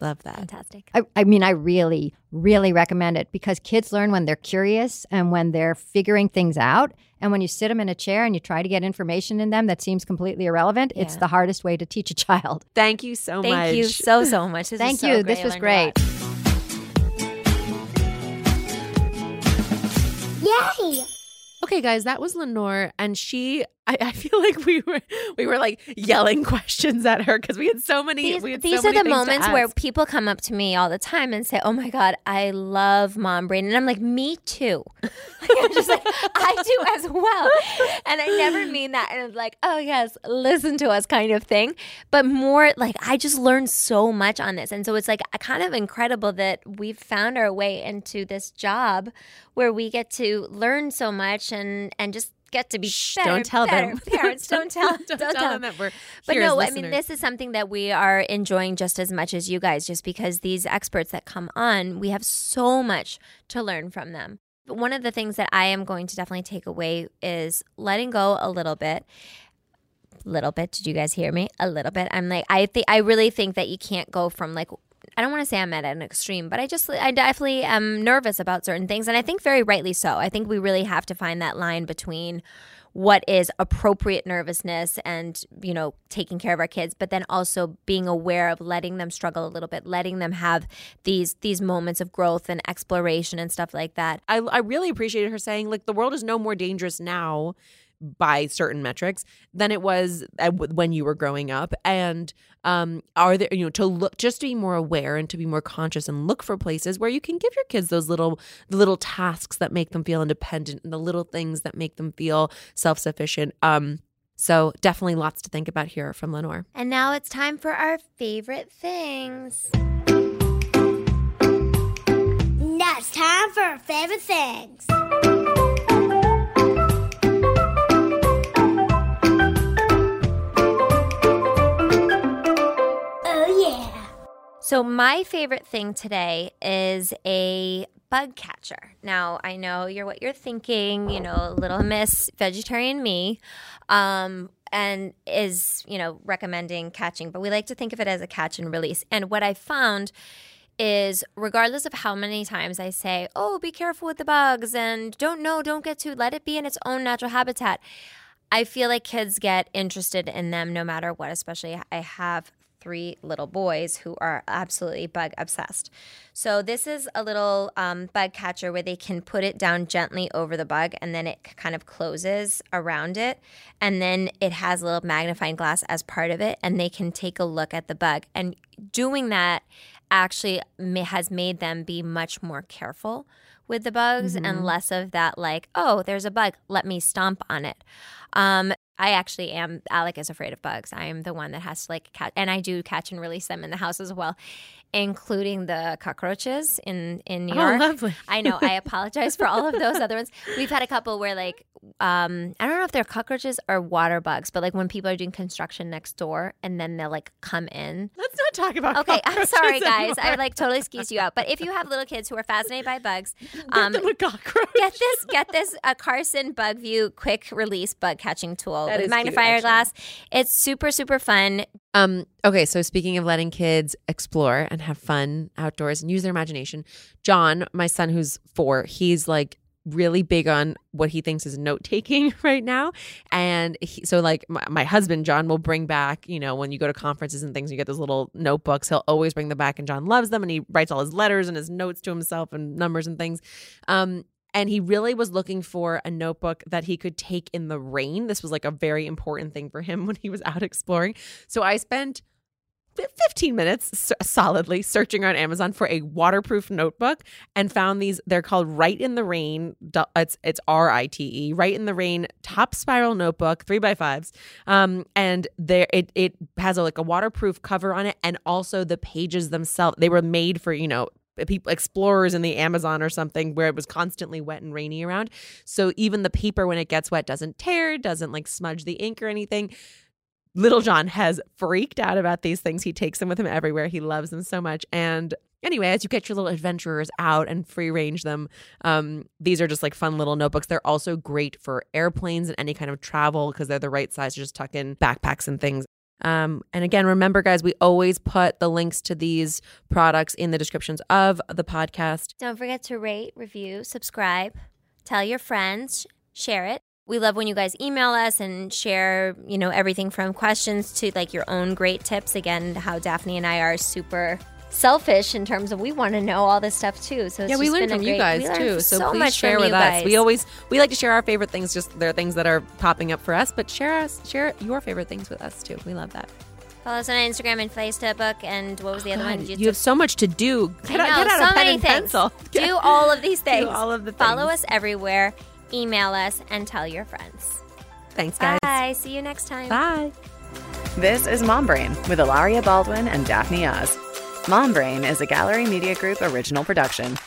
Love that. Fantastic. I, I mean, I really, really recommend it because kids learn when they're curious and when they're figuring things out. And when you sit them in a chair and you try to get information in them that seems completely irrelevant, it's the hardest way to teach a child. Thank you so Thank much. Thank you so so much. This Thank so you. great. This was great. Yay! Okay, guys, that was Lenore, and she. I, I feel like we were we were like yelling questions at her because we had so many. These, we had these so are many the moments where people come up to me all the time and say, "Oh my god, I love mom brain," and I'm like, "Me too." Like, I'm just like, I do as well, and I never mean that and it's like, "Oh yes, listen to us," kind of thing, but more like I just learned so much on this, and so it's like kind of incredible that we've found our way into this job where we get to learn so much and and just get to be Shh, better, don't tell better them. parents. Don't tell. don't, tell them that we're. But here as no, I mean, this is something that we are enjoying just as much as you guys, just because these experts that come on, we have so much to learn from them. But one of the things that I am going to definitely take away is letting go a little bit. Little bit. Did you guys hear me? A little bit. I'm like, I think, I really think that you can't go from like, I don't want to say I'm at an extreme, but I just, I definitely am nervous about certain things. And I think very rightly so. I think we really have to find that line between what is appropriate nervousness and you know taking care of our kids but then also being aware of letting them struggle a little bit letting them have these these moments of growth and exploration and stuff like that I, I really appreciated her saying like the world is no more dangerous now by certain metrics than it was when you were growing up. And um are there you know to look just to be more aware and to be more conscious and look for places where you can give your kids those little little tasks that make them feel independent and the little things that make them feel self-sufficient. Um so definitely lots to think about here from lenore. And now it's time for our favorite things. Now it's time for our favorite things. So, my favorite thing today is a bug catcher. Now, I know you're what you're thinking, you know, little miss vegetarian me, um, and is, you know, recommending catching, but we like to think of it as a catch and release. And what I found is regardless of how many times I say, oh, be careful with the bugs and don't know, don't get too, let it be in its own natural habitat. I feel like kids get interested in them no matter what, especially I have three little boys who are absolutely bug obsessed. So this is a little um, bug catcher where they can put it down gently over the bug and then it kind of closes around it. And then it has a little magnifying glass as part of it and they can take a look at the bug. And doing that actually has made them be much more careful with the bugs and less of that like oh there's a bug let me stomp on it um i actually am alec is afraid of bugs i am the one that has to like catch and i do catch and release them in the house as well including the cockroaches in in new Oh, york lovely. i know i apologize for all of those other ones we've had a couple where like um i don't know if they're cockroaches or water bugs but like when people are doing construction next door and then they'll like come in let's not talk about Okay, I'm sorry, guys. I anymore. like totally skis you out. But if you have little kids who are fascinated by bugs, Um, a cockroach. get this get this a Carson Bug View quick release bug catching tool That with is cute, glass. It's super super fun. Um, okay, so speaking of letting kids explore and have fun outdoors and use their imagination, John, my son who's four, he's like really big on what he thinks is note taking right now. And he, so, like, my, my husband, John, will bring back, you know, when you go to conferences and things, you get those little notebooks. He'll always bring them back, and John loves them. And he writes all his letters and his notes to himself and numbers and things. Um, and he really was looking for a notebook that he could take in the rain. This was like a very important thing for him when he was out exploring. So I spent 15 minutes solidly searching on Amazon for a waterproof notebook and found these. They're called Rite in the Rain. It's it's R I T E. Rite in the Rain top spiral notebook, three by fives. Um, and there it it has a, like a waterproof cover on it, and also the pages themselves. They were made for you know people explorers in the Amazon or something where it was constantly wet and rainy around. So even the paper when it gets wet doesn't tear, doesn't like smudge the ink or anything. Little John has freaked out about these things. He takes them with him everywhere. He loves them so much. And anyway, as you get your little adventurers out and free range them, um, these are just like fun little notebooks. They're also great for airplanes and any kind of travel because they're the right size to just tuck in backpacks and things. Um, and again, remember, guys, we always put the links to these products in the descriptions of the podcast. Don't forget to rate, review, subscribe, tell your friends, share it. We love when you guys email us and share, you know, everything from questions to like your own great tips. Again, how Daphne and I are super selfish in terms of we want to know all this stuff too. So it's yeah, we just learn been a from you guys too. So, please much share with us. guys. We always we like to share our favorite things. Just there are things that are popping up for us, but share us share your favorite things with us too. We love that. follow us on Instagram and Facebook. And what was the other God, one? you have so much to do. Get, I out, know, get out so a pen many and things. pencil. Get- Do all of these things. all of the Follow us everywhere. Email us and tell your friends. Thanks, guys. Bye. See you next time. Bye. This is Mom Brain with Hilaria Baldwin and Daphne Oz. Mom Brain is a Gallery Media Group original production